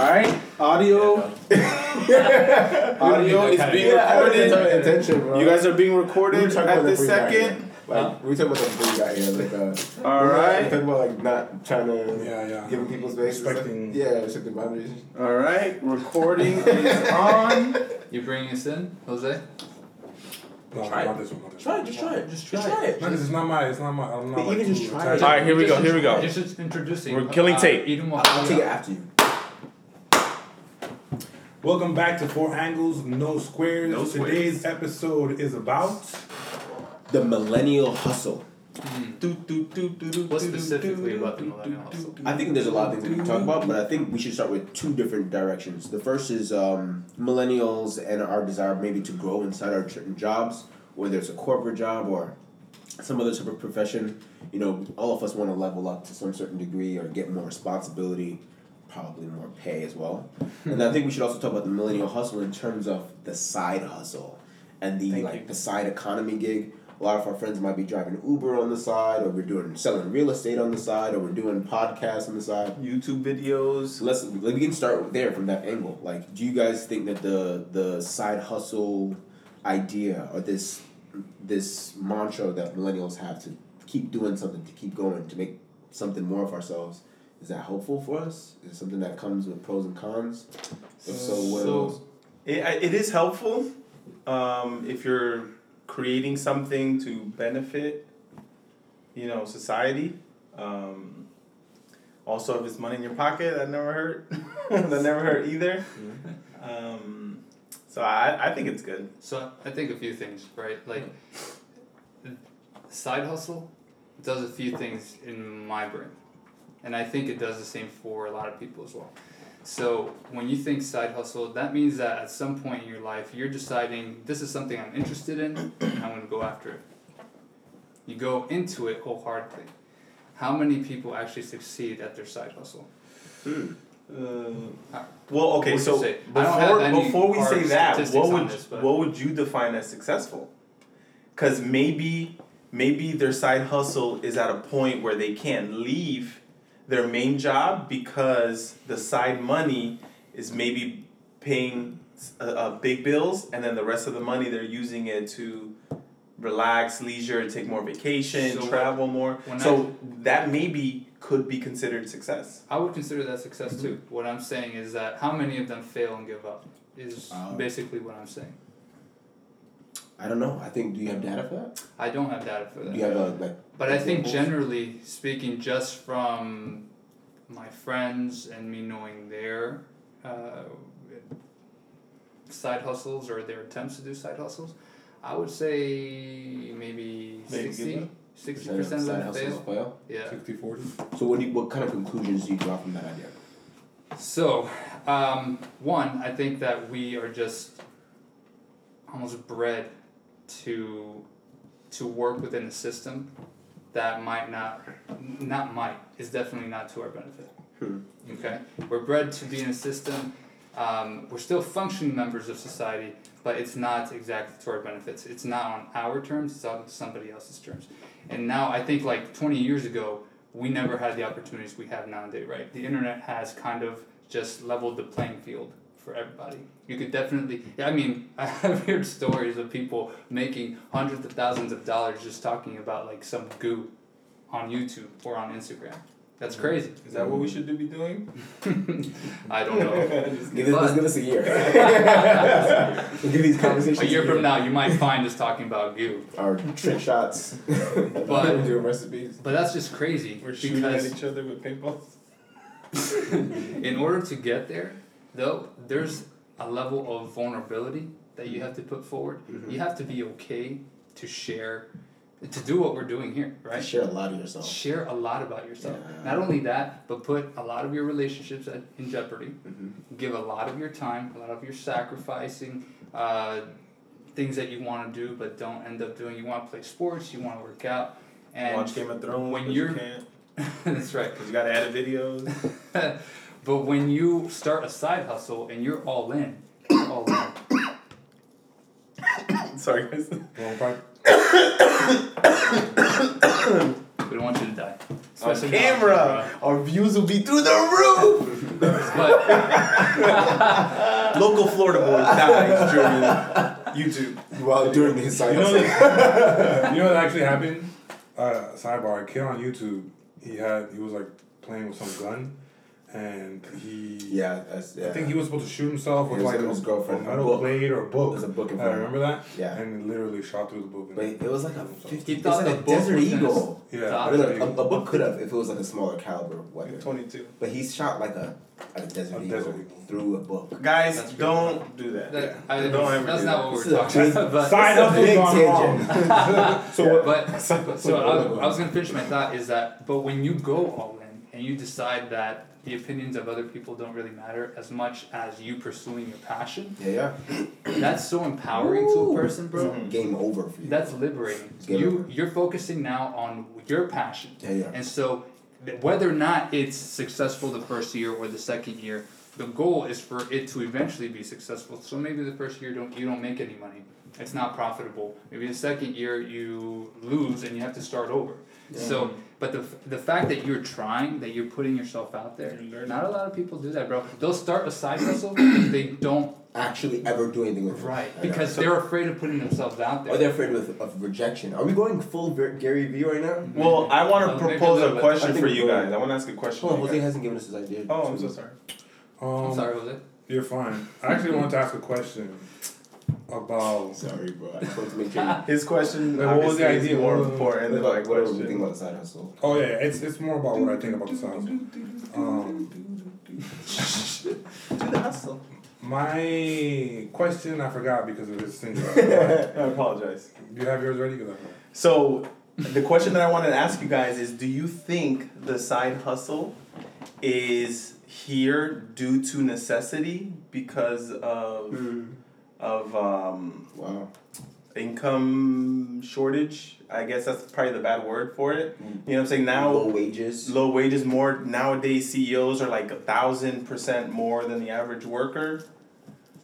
right, audio. audio is being recorded. Attention, bro. You guys are being recorded talking at this free guy here. second. Like we talking about the free guy here, like uh. All we're right. talking about like not trying to Yeah, yeah. giving people space. and stuff. Respecting- Yeah, respecting boundaries. All right, recording is on. You bringing us in, Jose? No, Try not it. this one. Not this Try it. Just try it. Just Try try it. it. No, because it's not my. It's not my. I'm not But like even just try it. All right, here we go. Here we go. Just introducing. We're killing uh, tape. Eden I'll take it after you. Welcome back to Four Angles, No Squares. No squares. Today's episode is about. The millennial hustle. Do, What do, do, specifically about the millennial hustle? I think there's a lot of things we can talk about, but I think we should start with two different directions. The first is um, millennials and our desire maybe to grow inside our certain jobs, whether it's a corporate job or some other type of profession. You know, all of us want to level up to some certain degree or get more responsibility, probably more pay as well. and I think we should also talk about the millennial hustle in terms of the side hustle and the Thank like you. the side economy gig. A lot of our friends might be driving Uber on the side, or we're doing selling real estate on the side, or we're doing podcasts on the side. YouTube videos. Let's we can start there from that angle. Like, do you guys think that the the side hustle idea or this this mantra that millennials have to keep doing something, to keep going, to make something more of ourselves, is that helpful for us? Is it something that comes with pros and cons? If so, what So- those? It, it is helpful um, if you're creating something to benefit, you know, society. Um, also, if it's money in your pocket, that never hurt. that never hurt either. Um, so I, I think it's good. So I think a few things, right? Like, side hustle does a few things in my brain, and I think it does the same for a lot of people as well. So when you think side hustle, that means that at some point in your life, you're deciding this is something I'm interested in, and I'm going to go after it. You go into it wholeheartedly. How many people actually succeed at their side hustle? Uh, well, okay, What'd so you say? I don't have before before we say that, what would this, what would you define as successful? Because maybe maybe their side hustle is at a point where they can't leave their main job because the side money is maybe paying uh, uh, big bills, and then the rest of the money they're using it to relax, leisure, take more vacation, So travel more. when So that maybe could be considered success. I would consider that success too. What I'm saying is that how many of them fail and give up is Oh. basically what I'm saying. I don't know. I think. Do you have data for that? I don't have data for that. Do that. you have a like? But I think generally speaking, just from my friends and me knowing their uh, side hustles or their attempts to do side hustles, I would say maybe They give 60 up? 60 percent percent of side them fail. fail. Yeah. 60 40. So what do you, what kind of conclusions do you draw from that idea? So, um, one, I think that we are just almost bred to to work within a system that might not not might is definitely not to our benefit. Hmm. Okay, we're bred to be in a system. Um, we're still functioning members of society, but it's not exactly to our benefits. It's not on our terms. It's on somebody else's terms. And now I think like twenty years ago, we never had the opportunities we have nowadays, right? The internet has kind of just leveled the playing field for everybody. You could definitely, I mean, I have heard stories of people making hundreds of thousands of dollars just talking about like some goo on YouTube or on Instagram. That's mm-hmm. crazy. Is that what we should be doing? I don't know. Just Give us, But- give us a year. we'll give these conversations A year from now, you might find us talking about goo. Our trick shots. But- doing recipes. But that's just crazy We're shooting at each other with paintballs. in order to get there, though, there's a level of vulnerability that you have to put forward. Mhm. You have to be okay to share, to do what we're doing here, To right? share a lot of yourself. Share a lot about yourself. Yeah. Not only that, but put a lot of your relationships at, in jeopardy. Mhm. Give a lot of your time, a lot of your sacrificing, uh, things that you want to do but don't end up doing. You want to play sports, you want to work out, and Watch Game of Thrones when you're- you can't that's right. because you gotta edit videos. but when you start a side hustle and you're all in, you're all in. Sorry, guys. Wrong pipe. We don't want you to die. On Especially now, camera, our views will be through the roof. But Local Florida boy dies during YouTube. Well, during his side You know, hustle. you know what actually happened? Uh, sidebar: a kid on YouTube, he had he was like playing with some gun, and he Yeah, that's yeah. I think he was supposed to shoot himself with like a, his girlfriend, a a metal book. blade or a book. There's a book in I front of him. remember that. Yeah. And he literally shot through the book. But it was like a fifty. It was like the a book desert eagle. yeah. Stop. No, no, a, a book could have if it was like a smaller caliber weapon. Twenty-two. But he shot like a, a desert A eagle desert eagle. through a book. Guys, That's don't do that. that, Yeah. I, Don't ever that's do not that. what This we're is talking about. But Side hustle big gone wrong. so what? But so I was gonna finish my thought is that but when you go all in and you decide that the opinions of other people don't really matter as much as you pursuing your passion, Yeah, yeah. that's so empowering to a person, bro. Mhm. Game over for you. That's liberating. Game You over. you're focusing now on your passion, yeah, yeah. and so whether or not it's successful the first year or the second year, the goal is for it to eventually be successful. So maybe the first year don't you don't make any money. It's not profitable. Maybe the second year you lose and you have to start over. So, but the the fact that you're trying, that you're putting yourself out there, not a lot of people do that, bro. They'll start a side hustle, but they don't Actually, ever do anything with it. right I know. because they're afraid of putting themselves out there. Or they're afraid of, of rejection. Are we going full Gary Vee right now? Well, I want to maybe a propose a question for you guys. I want to ask a question. Hold on, Jose hasn't given us his idea. Oh, I'm so sorry. Um, I'm sorry, Jose. You're fine. I actually want to ask a question about. Sorry, bro. I just wanted to make sure. His question Wait, what was the idea? more important than my About whatever we think question. about the side hustle. Oh yeah, it's it's more about what I think about the South. Um, Do the hustle. my question I forgot because of this thing. I apologize. Do you have yours ready? 'Cause I. So, the question that I wanted to ask you guys is: Do you think the side hustle is here due to necessity because of of um, Wow. income shortage? I guess that's probably the bad word for it. You know what I'm saying? Now, low wages. low wages more nowadays ceos are like a thousand percent more than the average worker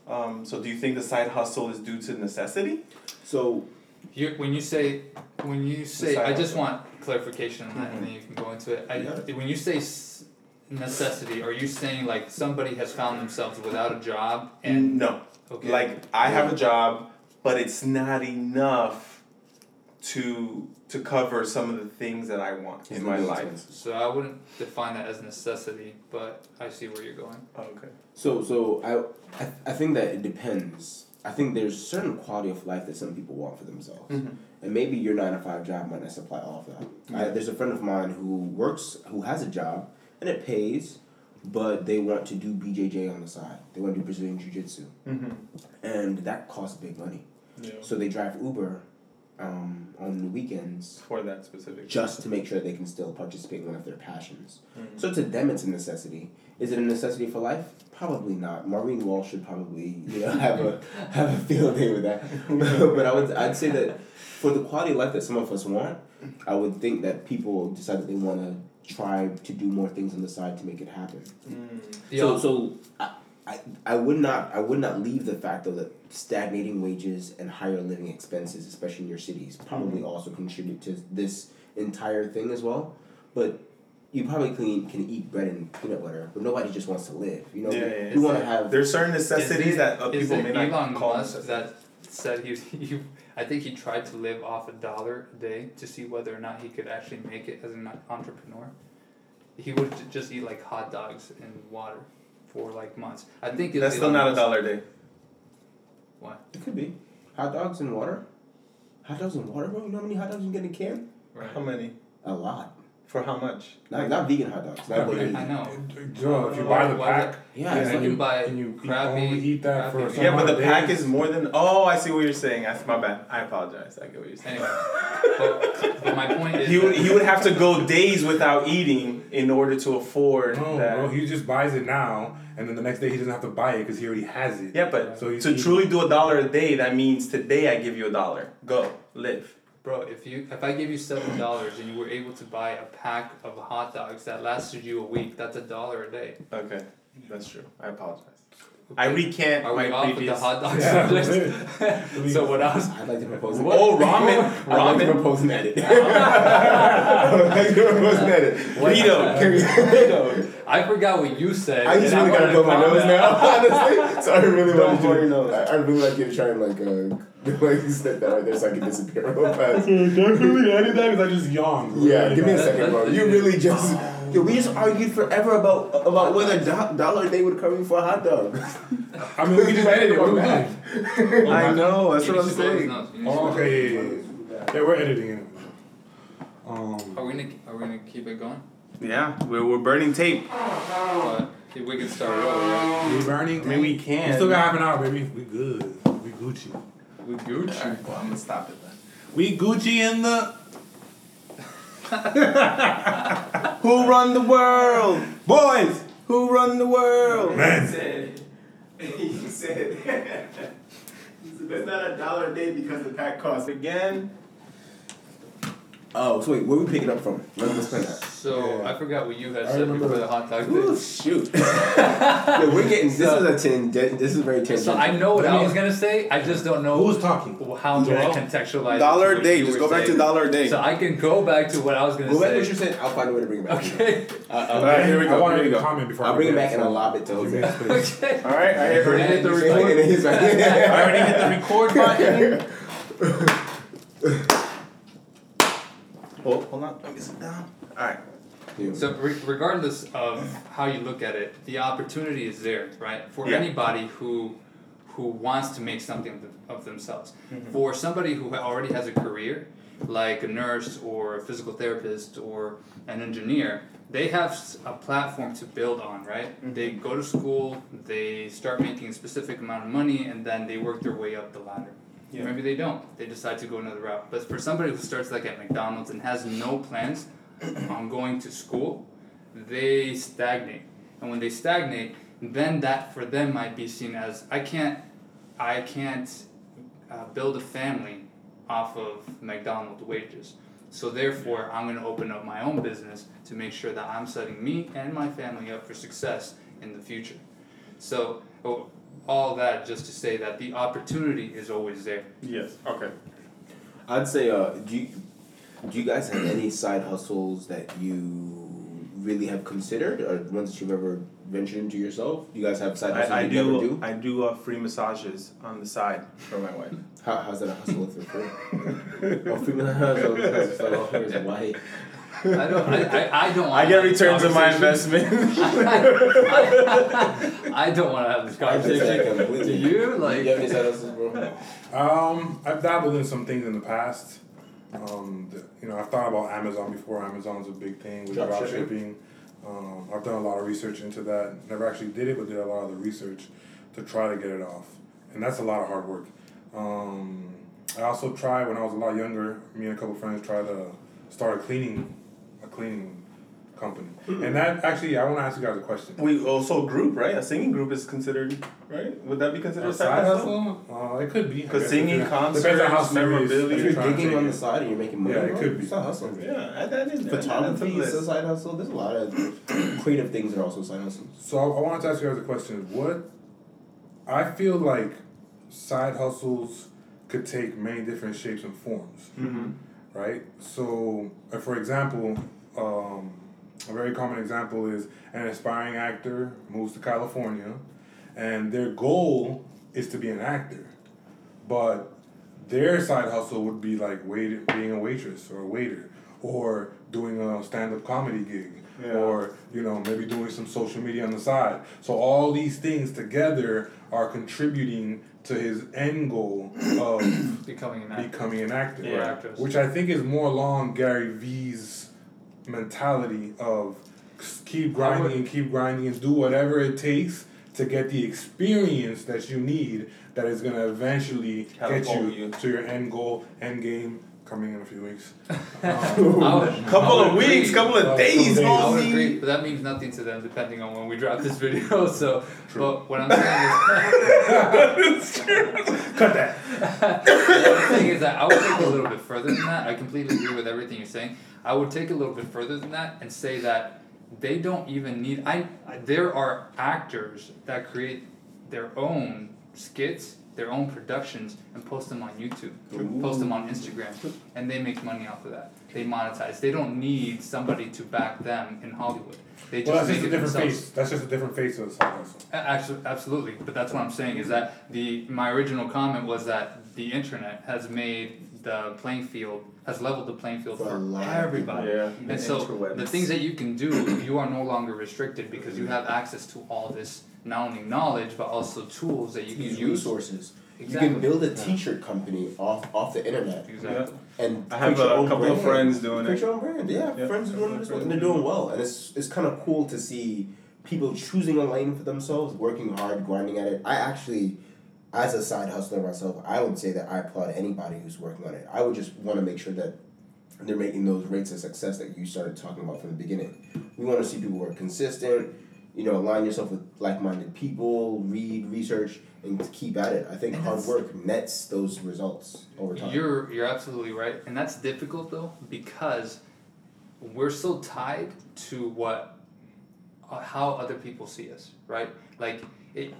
um, so do you think the side hustle is due to necessity So You when you say when you say I just hustle. want clarification on that, and then you can go into it. I, Yeah. When you say s- necessity, are you saying like somebody has found themselves without a job and no. Okay, like i have a job but it's not enough to to cover some of the things that i want in my life. so I wouldn't define that as necessity, but I see where you're going. Oh, okay. So so I, I I think that it depends. I think there's certain quality of life that some people want for themselves, mm-hmm. and maybe your nine to five job might not supply all of that. I, there's a friend of mine who works, who has a job, and it pays, but they want to do BJJ on the side. They want to do Brazilian Jiu Jitsu, mm-hmm. and that costs big money. yeah. So they drive Uber, um, on the weekends for that specific just to make sure they can still participate in one of their passions. Mhm. So to them, it's a necessity. Is it a necessity for life? Probably not. Maureen Walsh should probably you know have a have a field day with that. but I would I'd say that for the quality of life that some of us want, I would think that people decide that they want to try to do more things on the side to make it happen. Mm. The So so I, I I would not I would not leave the fact though that stagnating wages and higher living expenses, especially in your cities, probably also contribute to this entire thing as well. But you probably can eat, can eat bread and peanut butter, but nobody just wants to live. You know, Yeah, yeah, you yeah. want to have. there's certain necessities it- that uh, people it may not Elon call Musk necessities. that said he, he I think he tried to live off a dollar a day to see whether or not he could actually make it as an entrepreneur. He would just eat like hot dogs and water for like months. I think that's still not a dollar a day What? It could be hot dogs and water. Hot dogs and water, bro. You know how many hot dogs you get in a can? Right. how many A lot. For how much Not not vegan hot dogs. Not what you eat. I know. Joe, if you buy the Why is pack, Yeah, Yeah, it's you like can buy and you eat, crappy- only eat that for crappy- some yeah but amount the of pack days. is more than oh i see what you're saying that's my bad i apologize i get what you're saying Anyway, but, but my point is he would, that- he would have to go days without eating in order to afford No, that. bro, he just buys it now, and then the next day he doesn't have to buy it because he already has it. yeah, but So he's to eating- truly do a dollar a day, that means today I give you a dollar. Go live. Bro, if you if I gave you seven dollars and you were able to buy a pack of hot dogs that lasted you a week, that's a dollar a day. Okay, that's true. I apologize. I recant Are my we off with the previous. hot dog Yeah. subject? so what else? was I'd like to propose. What? Oh, ramen, I'd like to ramen, propose an edit. I'd like to propose an edit. burrito. Can we- burrito. I forgot what you said. I just and really gotta to blow my nose comment. now, honestly. So I really Don't want to blow do your nose. I, I really like you to try and like uh like step that right there so I can disappear real fast. Can we edit that? Because I just yawned. Yeah, give me a second, bro. You really just yo, we just argued forever about about whether do- dollar day would come in for a hot dog. I mean, we can just edit it. What are we doing? I know. That's what I'm to blow saying. nose. You need to Oh, okay, yeah, yeah, yeah. Yeah, we're editing it. Um, Are we gonna Are we gonna keep it going? Yeah, we're, we're burning tape. But if we can start rolling, right? we burning. I mean, we can. We can. still got half an hour, baby. We good. We Gucci. We Gucci. Alright, well, I'm gonna stop it then. We Gucci in the Who run the world? boys. Who run the world? Man. said he said it's not a dollar a day because the pack costs Again. Oh, so wait, where we picking up from? Let's, let's that. So Yeah. I forgot what you had I said remember before the hot dog Ooh, thing. shoot. Yo, we're getting this So- is a ten. This is very tangential. So I know what Let I me- was gonna say. I just don't know Who's talking? how I'm Joel? gonna contextualize. Dollar a day. Just go back to dollar a day. So I can go back to what I was gonna Go back to say. what you said. I'll find a way to bring it back. Okay. Uh, uh, Alright, here we I go. want to we make a comment before I'll bring it forget, back and so I'll lob it to give me Jose. Okay. All right, I already hit the record. And he's like, I already hit the record button. Hold, hold on. Let me sit down. All right. So re- regardless of how you look at it, the opportunity is there, right? For Yeah. anybody who who wants to make something of themselves. Mm-hmm. For somebody who already has a career, like a nurse or a physical therapist or an engineer, they have a platform to build on, right? Mm-hmm. They go to school, they start making a specific amount of money, and then they work their way up the ladder. Yeah. Maybe they don't. They decide to go another route. But for somebody who starts like at McDonald's and has no plans on going to school, they stagnate. And when they stagnate, then that for them might be seen as I can't, I can't uh, build a family off of McDonald's wages. So therefore, I'm going to open up my own business to make sure that I'm setting me and my family up for success in the future. So oh, all that just to say that the opportunity is always there. Yes. Okay. I'd say, uh, do you, do you guys have any side hustles that you really have considered, or ones that you've ever ventured into yourself? Do you guys have side hustles I, I you never do. do? I do uh, free massages on the side for my wife. How, how's that a hustle if you're free? oh, female hustle. It's like, oh, here's a wife. I don't. I, I, I don't. I wanna get returns on my investment. I don't want to have this I just say I conversation. completely. Do you You have like? any side hustles, bro? Um, I've dabbled in some things in the past. Um, the, you know, I've thought about Amazon before. Amazon's a big thing with Drop drop shipping. shipping. Um, I've done a lot of research into that. Never actually did it, but did a lot of the research to try to get it off, and that's a lot of hard work. Um, I also tried when I was a lot younger. Me and a couple friends tried to start a cleaning, a cleaning company, and that actually I want to ask you guys a question. we also group, right? A singing group is considered, right? Would that be considered A a side hustle? hustle? Uh, it could be. I Because guess, singing, depends- depends on how concerts, memorabilia. If you're you're trying to digging on the side and you're making money, Yeah, it bro, could be. It's a hustle. Yeah, I that is Photography is a side hustle. There's a lot of creative things that are also side hustles. So I, I wanted to ask you guys a question. What I feel like side hustles could take many different shapes and forms, Mm-hmm. right? So, for example, um, a very common example is an aspiring actor moves to California, and their goal is to be an actor, but their side hustle would be like wait, being a waitress or a waiter, or doing a stand-up comedy gig, Yeah. or you know maybe doing some social media on the side. So all these things together are contributing to his end goal of Becoming an actor. becoming an actor, Yeah. right? Which I think is more along Gary Vee's mentality of keep grinding and keep grinding and do whatever it takes to get the experience that you need that is gonna eventually get you, you. to your end goal, end game coming in a few weeks. Um, would- Couple of would weeks, couple of Uh, days, days. I would agree, but that means nothing to them depending on when we drop this video. So, but what I'm saying is, Cut that. the other thing is that I would take a little bit further than that. I completely agree with everything you're saying. I would take a little bit further than that and say that they don't even need. I I- there are actors that create their own skits, their own productions, and post them on YouTube, post them on Instagram, and they make money off of that. They monetize. They don't need somebody to back them in Hollywood. They just Well, that's make just a different themselves. face. That's just a different face of the hustle. Actually, absolutely, but that's what I'm saying is that the my original comment was that the internet has made the playing field has leveled the playing field For for everybody. Yeah. And so interwebs. the things that you can do, you are no longer restricted because you have access to all this not only knowledge but also tools that you can Use use. resources. Exactly. You can build a T-shirt company off off the internet Exactly. and I have a own couple of friends doing Create it. your own brand. Yeah, Yeah. friends are doing this, and they're doing well, and it's it's kind of cool to see people choosing a lane for themselves, working hard, grinding at it. I actually, as a side hustler myself, I would say that I applaud anybody who's working on it. I would just want to make sure that they're making those rates of success that you started talking about from the beginning. We want to see people who are consistent. You know, align yourself with like-minded people, read, research, and keep at it. I think And hard work nets those results over time. You're you're absolutely right, and that's difficult though because we're so tied to what uh, how other people see us, right? Like it,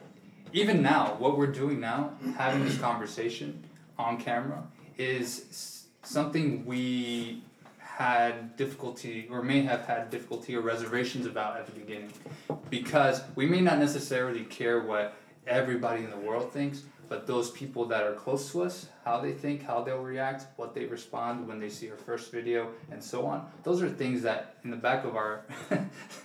even now, what we're doing now, having this conversation on camera, is something we had difficulty or may have had difficulty or reservations about at the beginning because we may not necessarily care what everybody in the world thinks but those people that are close to us how they think how they'll react what they respond when they see our first video and so on those are things that in the back of our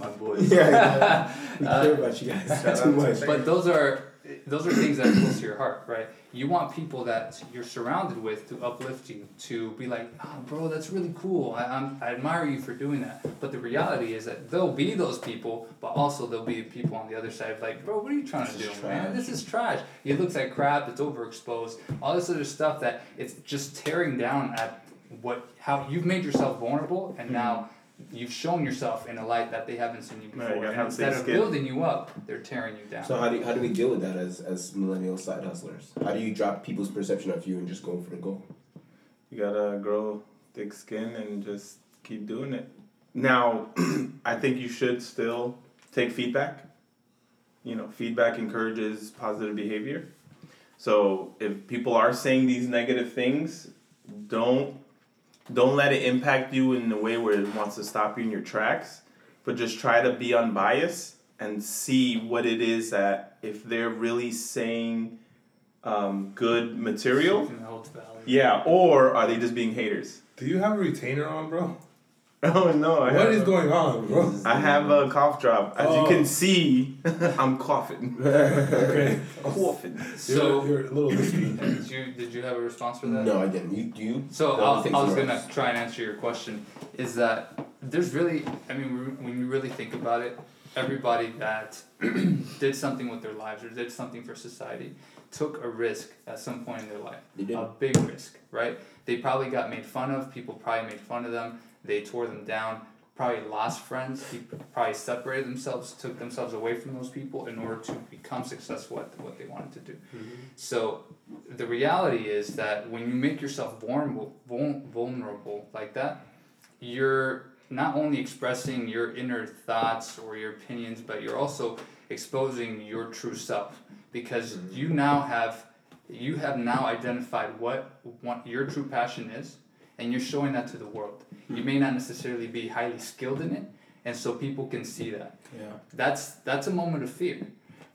my boys Yeah, yeah. We Uh, care about you guys too much. but those are those are things that are close to your heart, right? You want people that you're surrounded with to uplift you, to be like, oh, bro, that's really cool. I, I'm, I admire you for doing that. But the reality is that there'll be those people, but also there'll be people on the other side like, bro, what are you trying to do, is man? This is trash. It looks like crap. It's overexposed. All this other stuff that it's just tearing down at what how you've made yourself vulnerable, and mm-hmm. now. You've shown yourself in a light that they haven't seen you Right, before. you and instead of skin. building you up, they're tearing you down. So how do, how do we deal with that as, as millennial side hustlers? How do you drop people's perception of you and just go for the goal? You gotta grow thick skin and just keep doing it. Now, I think you should still take feedback. You know, feedback encourages positive behavior. So if people are saying these negative things, don't don't let it impact you in a way where it wants to stop you in your tracks. But just try to be unbiased and see what it is that if they're really saying um, good material, Something that holds value. yeah, or are they just being haters? Do you have a retainer on, bro? Oh no! I What have a- going on, bro? I have a cough drop. As you Oh. can see, I'm coughing. Okay. coughing. So, you're, you're a little risky. did you did you have a response for that? No, I didn't. You do you? So I'll, I was are gonna try and answer your question. Is that there's really, I mean, when you really think about it, everybody that did something with their lives or did something for society took a risk at some point in their life. They did. A big risk, right? They probably got made fun of. People probably made fun of them. They tore them down. Probably lost friends. People probably separated themselves, took themselves away from those people in order to become successful at what they wanted to do. Mm-hmm. So the reality is that when you make yourself vulnerable, vulnerable like that, you're not only expressing your inner thoughts or your opinions, but you're also exposing your true self because mm-hmm. you now have you have now identified what, what your true passion is and you're showing that to the world. You may not necessarily be highly skilled in it, and so people can see that Yeah. that's that's a moment of fear.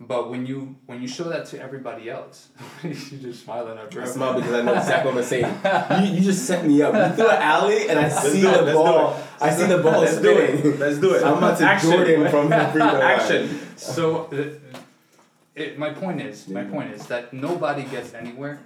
But when you when you show that to everybody else, you just smile at I bro. smile because I know exactly what I'm saying. You, you just set me up. You threw an alley and I see do it, the let's ball. I see the ball Let's do spinning. it. Let's do it. I'm about to Action. Jordan from the free throw line. Action. So, the, it, my point is, my point is that nobody gets anywhere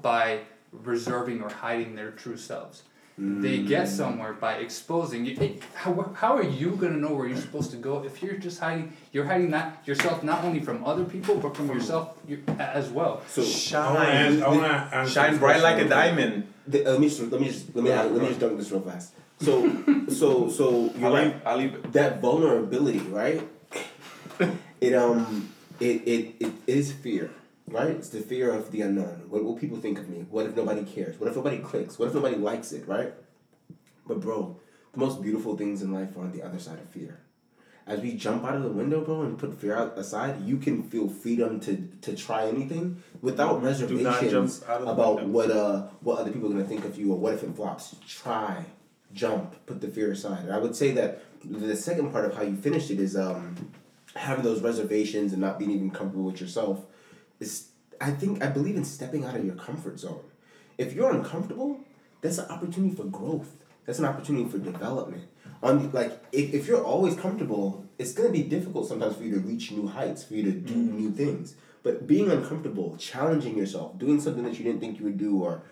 by reserving or hiding their true selves. They get somewhere by exposing you. How, how are you gonna know where you're supposed to go if you're just hiding? You're hiding not yourself not only from other people but from yourself as well. So I wanna Shine. I wanna Shine bright like a diamond. the, uh, let me just let me just let me Right, let me just dunk this real fast. So so so you're I'll right. leave, I'll leave it. that vulnerability, right? It um it, it it is fear, right? It's the fear of the unknown. What will people think of me? What if nobody cares? What if nobody clicks? What if nobody likes it, right? But bro, the most beautiful things in life are on the other side of fear. as we jump out of the window, bro, and put fear out aside, you can feel freedom to to try anything without reservations jump out of the about what uh what other people are gonna think of you or what if it flops. Try, jump, put the fear aside. And I would say that the second part of how you finished it is um having those reservations and not being even comfortable with yourself is I think I believe in stepping out of your comfort zone. If you're uncomfortable, that's an opportunity for growth. That's an opportunity for development. On like if, if you're always comfortable, it's gonna be difficult sometimes for you to reach new heights, for you to do mm-hmm. new things. But being uncomfortable, challenging yourself, doing something that you didn't think you would do, or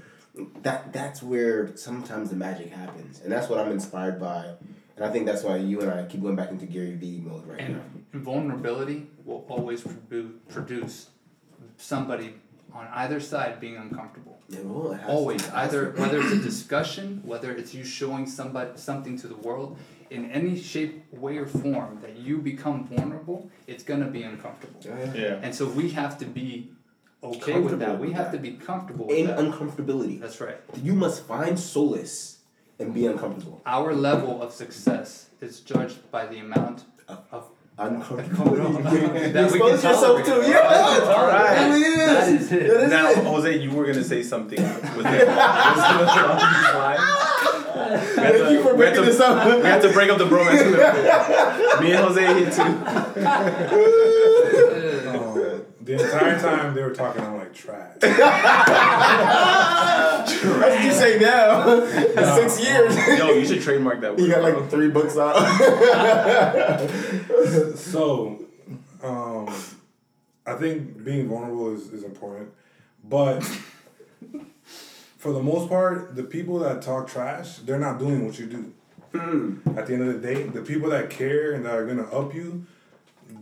that that's where sometimes the magic happens, and that's what I'm inspired by, and I think that's why you and I keep going back into Gary Vee mode right now. And vulnerability will always produ- produce somebody on either side being uncomfortable. Yeah, well, it has to- Always, it has either to. whether it's a discussion, whether it's you showing somebody something to the world, in any shape, way, or form that you become vulnerable, it's gonna be uncomfortable. Yeah, yeah. Yeah. And so we have to be okay with that. We with have that. to be comfortable with In that. uncomfortability, That's right. you must find solace and be uncomfortable. Our level of success is judged by the amount of Uncomfortability. that Expose yourself tolerate. to. Yeah, All right. That really is. That is it. That is Now, it. Jose, you were gonna say something with the, along these lines. We had Thank to- you for breaking to- this up. We had to break up the bromance a little bit. Me and Jose here too. The entire time they were talking, I'm like trash. That's what you say now. Six years. Yo, you should trademark that word. You got bro. like three books out. so, um, I think being vulnerable is, is important, but for the most part, the people that talk trash, they're not doing what you do. At the end of the day, the people that care and that are gonna up you,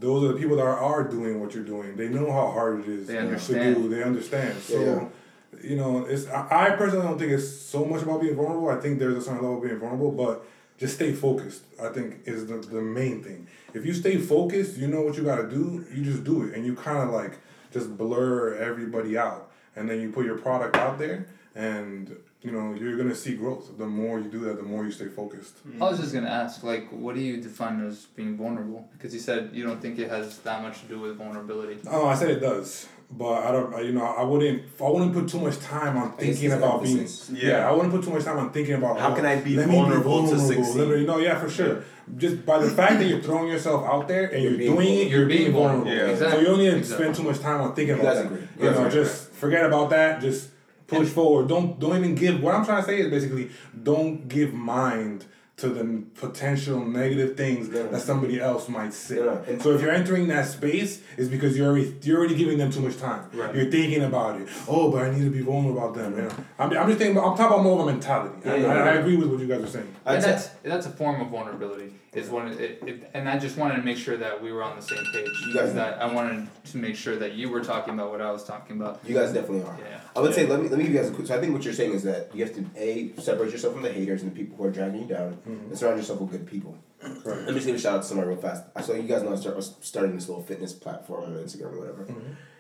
those are the people that are, are doing what you're doing. They know how hard it is to do. They understand. So, Yeah. you know, it's I, I personally don't think it's so much about being vulnerable. I think there's a certain level of being vulnerable, but just stay focused. I think is the, the main thing. If you stay focused, you know what you got to do. You just do it, and you kind of like just blur everybody out, and then you put your product out there, and you know you're gonna see growth. The more you do that, the more you stay focused. Mm. I was just gonna ask, like, what do you define as being vulnerable? Because you said you don't think it has that much to do with vulnerability. Oh, I said it does, but I don't. I- You know, I wouldn't. I wouldn't put too much time on thinking about being. Yeah. Yeah. I wouldn't put too much time on thinking about How oh, can I be let me vulnerable to succeed? let me- no, yeah, for sure. Just by the fact that you're throwing yourself out there and You're you're, doing it, You're you're being being vulnerable. vulnerable. Yeah. So you don't need to Exactly. spend too much time on thinking about guys that. agree. You You know, agree. just forget about that. Just push forward. Don't don't even give. What I'm trying to say is basically don't give mind to the potential negative things Yeah. that somebody else might say. Yeah. And- So if you're entering that space, it's because you're already you're already giving them too much time. Right. You're thinking about it. Oh, but I need to be vulnerable about them. You know? I'm, I'm just thinking. About, I'm talking about more of a mentality. I, Yeah, yeah, I, I agree with what you guys are saying. And that's that's a form of vulnerability. Is when it, it, and I just wanted to make sure that we were on the same page. You guys- that I wanted to make sure that you were talking about what I was talking about. You guys definitely are. Yeah. I would say let me let me give you guys a quick. So I think what you're saying is that you have to a separate yourself from the haters and the people who are dragging you down, and surround yourself with good people. Correct. Let me just give a shout out to somebody real fast. I saw you guys know I start, was starting this little fitness platform on Instagram or whatever.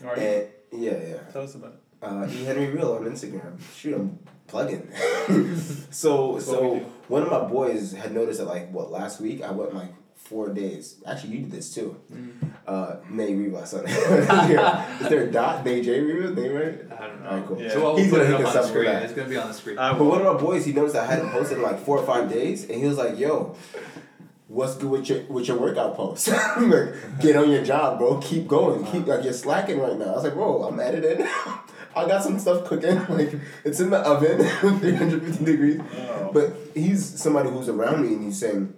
All right. And yeah, yeah. Tell us about it. Uh, E Henry Real on Instagram. Shoot, I'm plugging. so what so one of my boys had noticed that like what last week I went like four days. Actually, you did this too. Uh, Nay Rivas on Is there a dot Nay J Rivas? Nay right? I don't know. Alright, cool. Yeah. So we'll He's put gonna it hook up on the for screen. It's gonna be on the screen. I But one of my boys, he noticed I hadn't posted in like four or five days, and he was like, "Yo, what's good with your with your workout posts? Like, get on your job, bro. Keep going. Keep like you're slacking right now." I was like, "Bro, I'm editing. I got some stuff cooking. Like it's in the oven, 350 degrees." Oh. But he's somebody who's around me, and he's saying,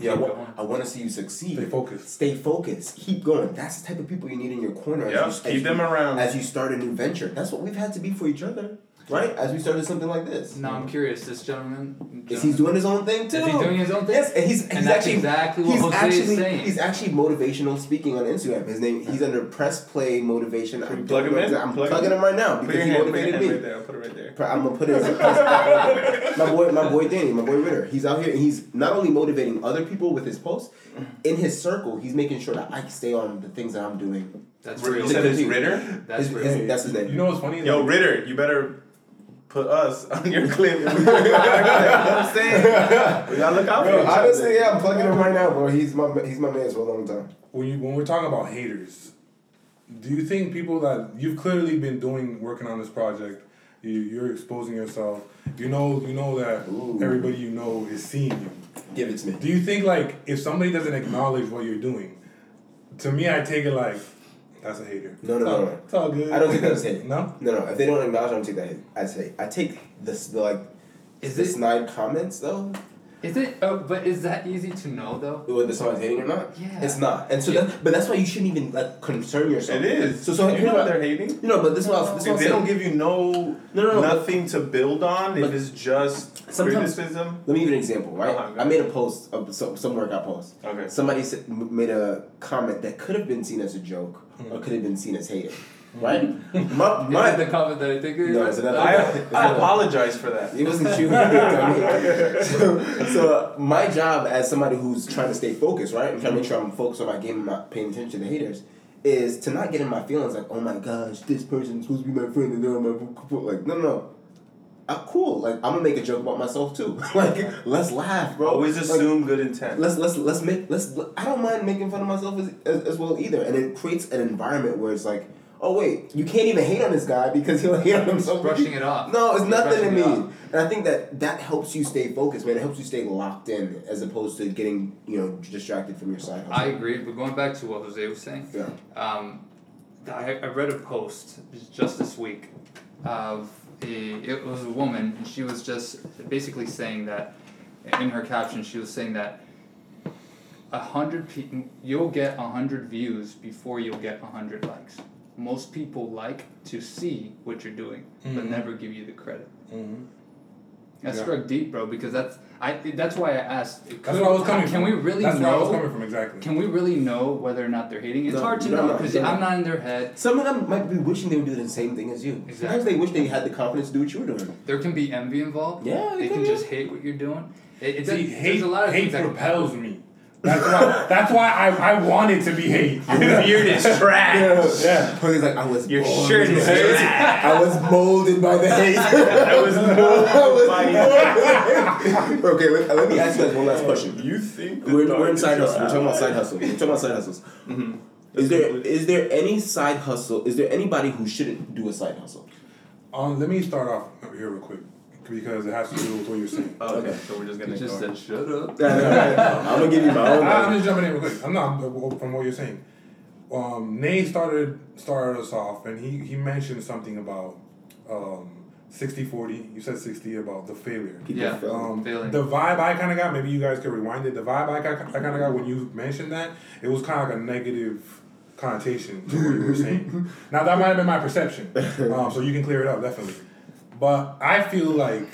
"Yeah, I, Keep wa- going. I want to see you succeed. Stay focused. Stay focused. Keep going. That's the type of people you need in your corner. Yeah, keep you- them around. as you start a new venture. That's what we've had to be for each other, right? As we started something like this. Now I'm curious. This gentleman. Is he doing his own thing too? Is he doing his own thing? Yes, and he's, he's And that's actually exactly what he's Jose actually is saying. he's actually motivational speaking on Instagram. His name he's under Press Play Motivation. I we don't plug him know in? exact- I'm Plug him plugging in? him right now Put because your he hand, put your motivated hand me. right there. I'll put it right there. I'm gonna put his, his- my boy, my boy Danny, my boy Ritter. He's out here. and He's not only motivating other people with his posts, in his circle, he's making sure that I stay on the things that I'm doing. That's You real. said it's His- Ritter? That's his- real. his- that's his name. You know what's funny? Yo, Like, Ritter, you better put us on your clip. And we bring it back. you know what I'm saying? We gotta look out for Bro, each honestly, other. yeah, I'm plugging him right now, bro. He's my he's my man for a long time. when you when we're talking about haters, do you think people that you've clearly been doing working on this project, you you're exposing yourself. You know you know that Ooh. everybody you know is seeing you. Give it to me. Do you think like if somebody doesn't acknowledge what you're doing, to me I take it like that's a hater. No, no, no, no. It's all good. I don't think that's hate. No. No, no. If they don't acknowledge, I don't take that hit. I say I take this the like Is this it- snide comments though. Is it? Oh, but is that easy to know though? Whether someone's hating or not. Yeah. It's not, and so that, but that's why you shouldn't even like concern yourself. It is. So so you here's know what- they're hating. You know, but this is what I was- this is If they I'm don't give you no, No, no, no, but- nothing to build on, but if it's just criticism. Let me give you an example, right? Uh-huh, I made a post of some, some workout post. Okay. Somebody said, made a comment that could have been seen as a joke or could have been seen as hating, right? my Is my it the comment that I think it No, was? it's another- I, It's I apologize for that. It wasn't you. so, so uh, my job as somebody who's trying to stay focused, right? I'm trying to make sure I'm focused on my game and not paying attention to the haters. Is to not get in my feelings like, oh my gosh, this person's supposed to be my friend and they're on my book. Like, no, no, no. I'm cool. Like, I'm gonna make a joke about myself too. like, let's laugh, bro. Always Like, assume good intent. let's let's let's make let's. I don't mind making fun of myself as, as, as well either, and it creates an environment where it's like, oh wait, you can't even hate on this guy because he'll hate on himself. brushing it off. No, it's nothing to me. And I think that that helps you stay focused, man. It helps you stay locked in as opposed to getting you know distracted from your side I agree, but going back to what Jose was saying, yeah. um, I, I read a post just this week of a it was a woman and she was just basically saying that in her caption she was saying that a hundred people you'll get a hundred views before you'll get a hundred likes. Most people like to see what you're doing, but Mhm. never give you the credit. Mm-hmm. That Yeah. struck deep, bro, because that's I. That's why I asked. That's where I was coming Can from. we really That's know? where I was coming from exactly. Can we really know whether or not they're hating? It's No, hard to you don't know know. because You don't I'm not in their head. Some of them might be wishing they would do the same thing as you. Sometimes Exactly. they wish they had the confidence to do what you were doing. There can be envy involved. Yeah, They it can just hate what you're doing. It, it's See, a, hate, there's a lot of hate things that propels me. That's why. that's why I, I wanted to be hate. Your beard is trash. Yeah. He's like, I was Your born shirt is trash. I was molded by the hate. I was molded okay, let, let me ask you guys one last question. Do you think We're, dog we're in side hustle. We're talking about side hustle. We're talking about side hustles. Mhm. Is there is there any side hustle? Is there anybody who shouldn't do a side hustle? Um, let me start off here real quick because it has to do with what you're saying. Oh, okay, Okay. so we're just gonna You just ignore. said shut up. I'm gonna give you my own. I'm just jumping in real quick. I'm not from what you're saying. Um, Nay started started us off, and he, he mentioned something about um, 60-40. You said 60 about the failure. People Yeah. feel- Um, Failing. the vibe I kind of got, maybe you guys could rewind it. The vibe I, got, I kind of got when you mentioned that, it was kind of like a negative connotation to what you were saying. now, that might have been my perception. Um, so you can clear it up, definitely. But I feel like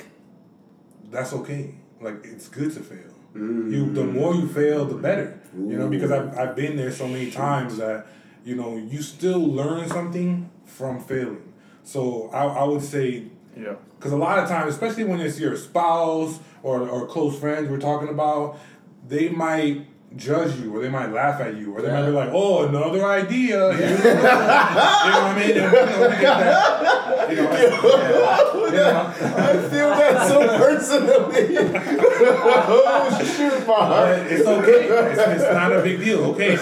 that's okay. Like, it's good to fail. You, the mm. more you fail, the better. You know, because I've, I've been there so many times that, you know, you still learn something from failing. So I, I would say Yeah. because a lot of times, especially when it's your spouse or, or close friends we're talking about, they might judge you or they might laugh at you or they might be like, oh, another idea. you know what I mean? You know, we get that, you know, you know, I feel that so personally. oh shoot, my but it's okay. It's, it's not a big deal. Okay.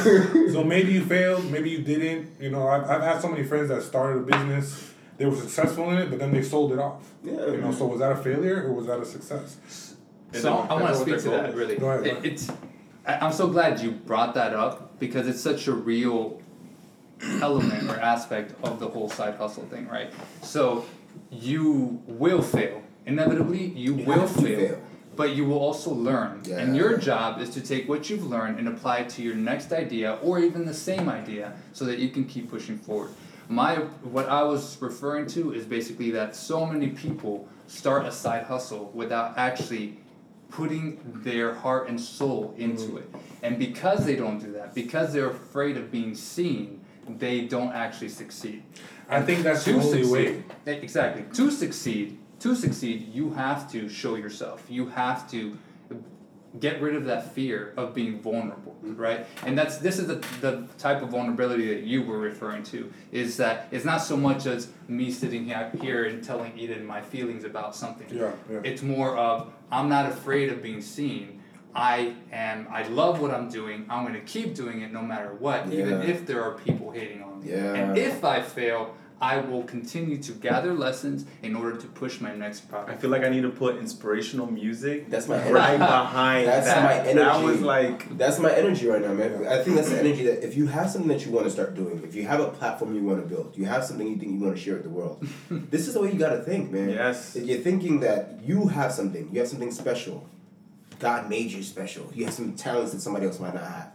So maybe you failed, maybe you didn't. You know, I've, I've had so many friends that started a business, they were successful in it, but then they sold it off. Yeah. You know, so was that a failure or was that a success? So I want to speak to that really. Go ahead, go It, it's I, I'm so glad you brought that up because it's such a real element or aspect of the whole side hustle thing, right? So you will fail. Inevitably, you, You will fail, fail. But you will also learn. Yeah. And your job is to take what you've learned and apply it to your next idea or even the same idea so that you can keep pushing forward. My what I was referring to is basically that so many people start a side hustle without actually putting their heart and soul into mm. it. And because they don't do that, because they're afraid of being seen, they don't actually succeed. I think that's the only succeed, way. e- Exactly. To succeed, to succeed, you have to show yourself. You have to get rid of that fear of being vulnerable, mm. right? And that's this is the the type of vulnerability that you were referring to. Is that it's not so much as me sitting here here and telling Eden my feelings about something. Yeah, yeah. It's more of I'm not afraid of being seen. I am. I love what I'm doing. I'm going to keep doing it no matter what, even if there are people hating on me. Yeah. And if I fail, I will continue to gather lessons in order to push my next I feel like I need to put inspirational music That's my right energy. behind That's that. my That energy. was like That's my energy right now, man. I think that's the energy that if you have something that you want to start doing, if you have a platform you want to build, you have something you think you want to share with the world, this is the way you got to think, man. Yes. If you're thinking that you have something, you have something special, God made you special. You have some talents that somebody else might not have.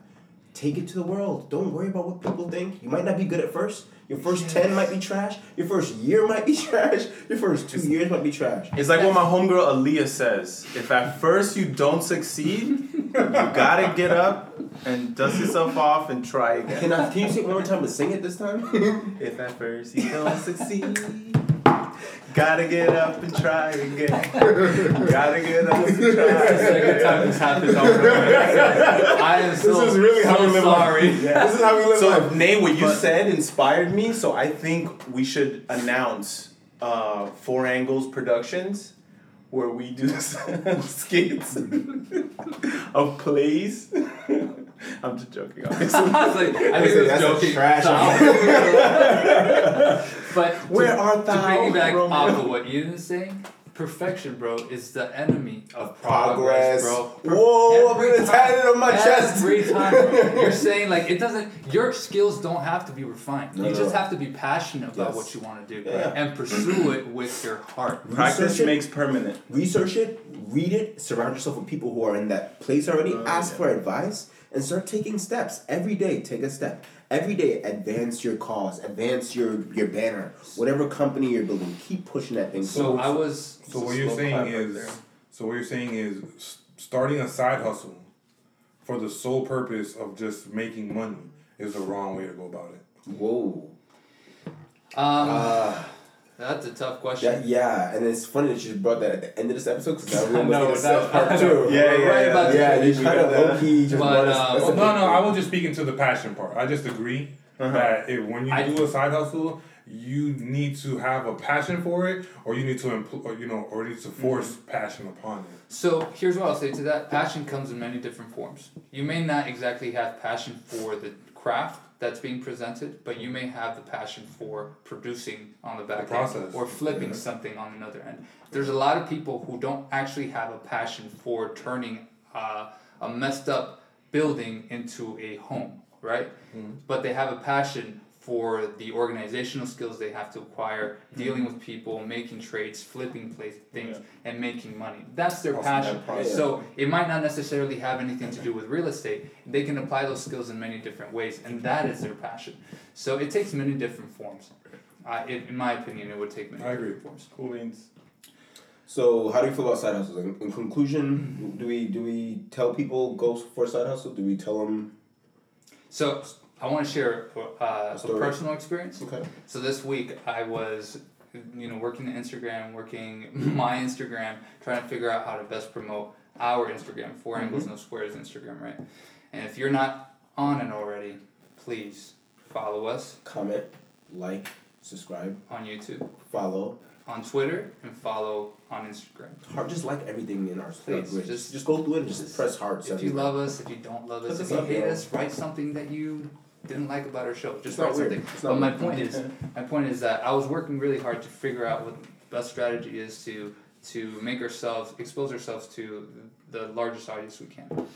Take it to the world. Don't worry about what people think. You might not be good at first. Your first Yes. 10 might be trash. Your first year might be trash. Your first two years might be trash. It's like what my homegirl Aaliyah says. If at first you don't succeed, you gotta get up and dust yourself off and try again. Can, I, can you say it one more time but sing it this time? If at first you don't succeed, gotta get up and try again. gotta get up and That's the try second time this happened. I am so, is really how so we live our- sorry. This is how we live So life. Nate, what you But- said inspired me. So I think we should announce uh, Four Angles Productions, where we do skits of plays. I'm just joking, obviously. I was like, I think Listen, it was that's a joking. trash but Where to, art to thou, piggyback Romeo? off of what Eden is saying, perfection, bro, is the enemy of Progress. progress, bro. Whoa, I'm gonna time- tat it on my chest. Every time bro. you're saying like it doesn't, your skills don't have to be refined. No, you no. just have to be passionate about Yes. what you want to do Yeah. and pursue it with your heart. Practice Research it. makes permanent. Research it, read it, surround yourself with people who are in that place already, Oh, ask yeah. for advice, and start taking steps. Every day, take a step. Every day, advance your cause, advance your, your banner. Whatever company you're building, keep pushing that thing So forward. I was So what you're saying is, there. so what you're saying is, starting a side hustle for the sole purpose of just making money is the wrong way to go about it. Whoa. um Uh, that's a tough question. that, yeah, and it's funny that you brought that at the end of this episode because that I was know, going to that- part I two. know. Yeah, yeah, Right yeah. about Yeah, to- you kind of got that. low key just But, brought us. uh, that's Well, no, no. I was just speaking to the passion part. I just agree Uh-huh. that if, when you I- do a side hustle, you need to have a passion for it, or you need to, empl- or, you know, or you need to force passion upon it. So here's what I'll say to that. Passion comes in many different forms. You may not exactly have passion for the craft that's being presented, but you may have the passion for producing on the back The end process. or flipping Yeah. something on another end. There's a lot of people who don't actually have a passion for turning uh, a messed up building into a home, right? But they have a passion for the organizational skills they have to acquire, mm-hmm. dealing with people, making trades, flipping place things, and making money. That's their Awesome, passion. that process. So it might not necessarily have anything to do with real estate. They can apply those skills in many different ways, and that is their passion. So it takes many different forms. I, in, in my opinion, it would take many I agree. different forms. Cool beans. So, how do you feel about side hustles? In, in conclusion, do we do we tell people go for a side hustle? Do we tell them? So I want to share uh, a personal experience. Okay. So this week I was, you know, working the Instagram, working my Instagram, trying to figure out how to best promote our Instagram, 4 angles no squares Instagram, right? And if you're not on it already, please follow us Comment, like, subscribe, on YouTube, follow. on Twitter, and follow on Instagram. Heart, just like everything in our Please, just, just- just go through it and just just- press heart. If you love us, if you don't love us, if you up, hate us, write something that you didn't like about our show. Just write something. But not my weird. point is, my point is that I was working really hard to figure out what the best strategy is to to make ourselves expose ourselves to the largest audience we can.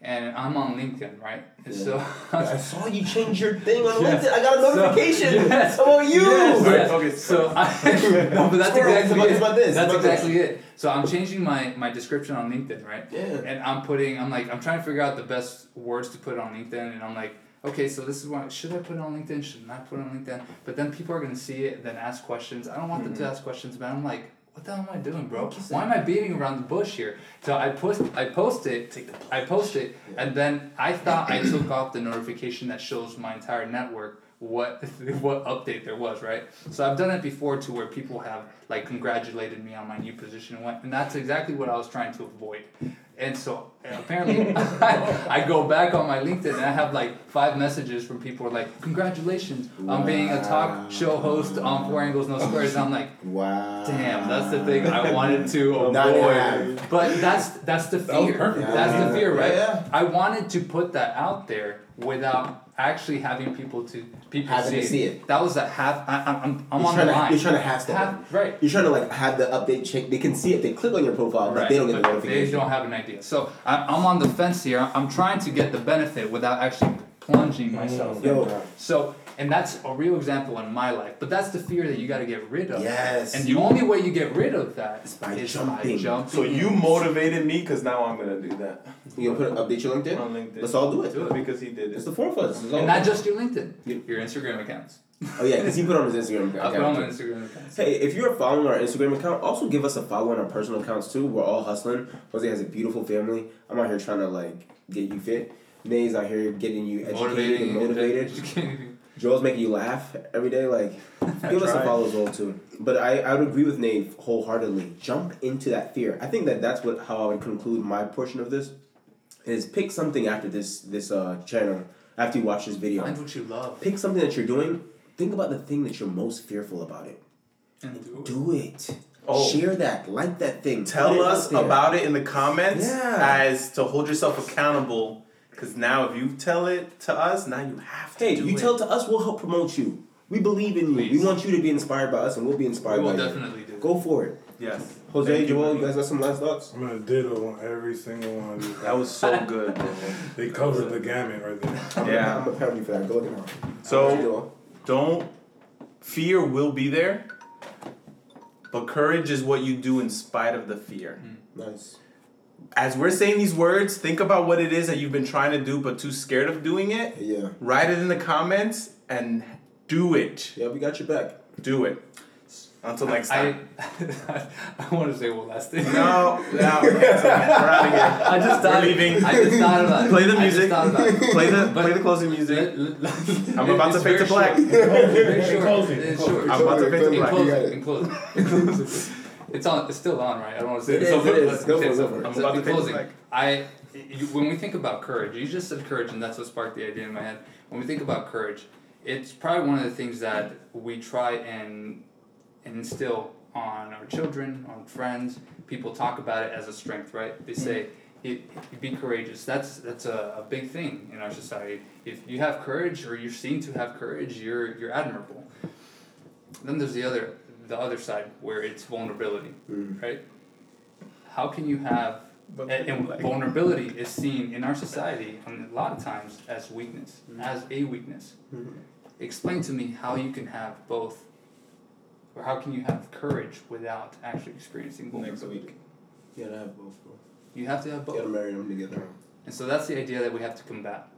And I'm on LinkedIn, right? And so I saw you change your thing on Yes. LinkedIn. I got a So- notification yes. about you. Yes, Alright, yes. focus. So I, no, but that's Squirrel, exactly about- it. about this, That's about this. exactly it. So I'm changing my my description on LinkedIn, right? Yeah. And I'm putting, I'm like, I'm trying to figure out the best words to put on LinkedIn, and I'm like, okay, so this is why should I put it on LinkedIn? Should I put it on LinkedIn? But then people are gonna see it, then ask questions. I don't want them to ask questions, but I'm like, what the hell am I doing, bro? Why am I beating around the bush here? So I post, I post it, I post it, and then I thought I took off the notification that shows my entire network what what update there was, right? So I've done it before to where people have like congratulated me on my new position and went, and that's exactly what I was trying to avoid. And so apparently, I, I go back on my LinkedIn and I have like five messages from people like, "Congratulations on being a talk show host on Four Angles No Squares." And I'm like, Wow. Damn, that's the thing I wanted to avoid. But that's that's the That was fear. That's the fear, right? Yeah. I wanted to put that out there without actually having people to people Having see, to see it. That was a half. I, I'm I'm, I'm on trying the to, line. You're trying to half step. it. Half, right. You're trying to like have the update check. They can see it. They click on your profile, but they don't get the but they don't have an idea. So I, I'm on the fence here. I'm trying to get the benefit without actually plunging myself. in. Yo. So, and that's a real example in my life. But that's the fear that you got to get rid of. Yes. And the only way you get rid of that is It's by is jumping. by jumping. So you motivated me because now I'm gonna do that You gonna put update your LinkedIn? on LinkedIn. Let's all do it. Do it. because he did it. It's it. the four of us. It's all- And not just your LinkedIn, your Instagram accounts. Oh yeah, because he put on his Instagram account. I'll account. put on my Instagram accounts. Hey, if you're following our Instagram account, also give us a follow on our personal accounts too. We're all hustling. Jose has a beautiful family. I'm out here trying to like get you fit. May's out here getting you educated and motivated. Educating. Joel's making you laugh every day. Like, give us a follow as well too. But I, I would agree with Nate wholeheartedly. Jump into that fear. I think that that's what how I would conclude my portion of this. Is pick something after this this uh channel after you watch this video. Find what you love Pick something that you're doing. Think about the thing that you're most fearful about it. and do it. Do it. Oh. Share that. Like that thing. Tell us about it in the comments Yeah. as to hold yourself accountable. Because now, if you tell it to us, now you have to Hey, do you it. tell it to us, we'll help promote you. We believe in you. Please. We want you to be inspired by us, and we'll be inspired We will by you. definitely do. Go for it. yes. Jose, Thank you, Joel, you guys got some last thoughts? I'm gonna ditto on every single one of these. That was so good. They covered the gamut right there. I'm Yeah. Gonna, I'm gonna pound you for that. Go ahead now. So don't fear will be there, but courage is what you do in spite of the fear. nice. As we're saying these words, think about what it is that you've been trying to do but too scared of doing it. Yeah. Write it in the comments and do it. Yeah, we got your back. Do it. Until next I, time. I want to say one last thing. No, no, cancel. We're out of here. I just We're thought. leaving. I just thought about it. Play the I just music. about it. Play the But- play the closing music. Let- let- I'm about to it's fade to black. short. Very In closing, It's in short. I'm about to fade to black. You got closing. it. In closing. In closing. It's on. It's still on, right? I don't want to say It it. is, So, it is. Go for it, go so. for it. I'm about to closing. I. You, when we think about courage, you just said courage, and that's what sparked the idea in my head. When we think about courage, it's probably one of the things that we try and instill on our children, on friends. People talk about it as a strength, right? They mm-hmm. say, "You you "Be courageous." That's that's a, a big thing in our society. If you have courage, or you're seen to have courage, you're you're admirable. Then there's the other the other side where it's vulnerability, Mm. right? How can you have and, and vulnerability is seen in our society and a lot of times as weakness, as a weakness. Mhm. Explain to me how you can have both, or how can you have courage without actually experiencing Next vulnerability? week. You gotta have both, bro. You have to have You both. gotta marry them together. And so that's the idea that we have to combat.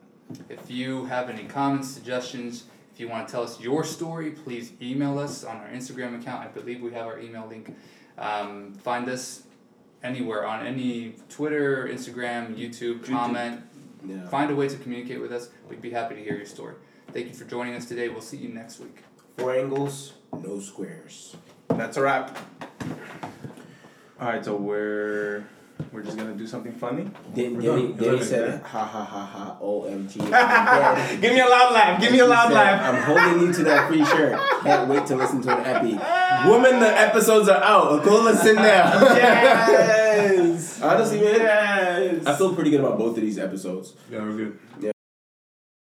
If you have any comments, suggestions, if you want to tell us your story, please email us on our Instagram account. I believe we have our email link. Um, find us anywhere on any Twitter, Instagram, YouTube, YouTube. comment. Yeah. Find a way to communicate with us. We'd be happy to hear your story. Thank you for joining us today. We'll see you next week. Four angles, no squares. That's a wrap. All right, so we're we're just gonna do something funny. Then We're Danny, done. Danny Done. said, ha ha ha ha, OMG. I'm. Give me a loud laugh. Give me a loud said, laugh. I'm holding you to that free shirt. Can't wait to listen to an epi. Woman, the episodes are out. Go listen now. Yes. Honestly, man, Yes. I feel pretty good about both of these episodes. Yeah, we're good. Yeah.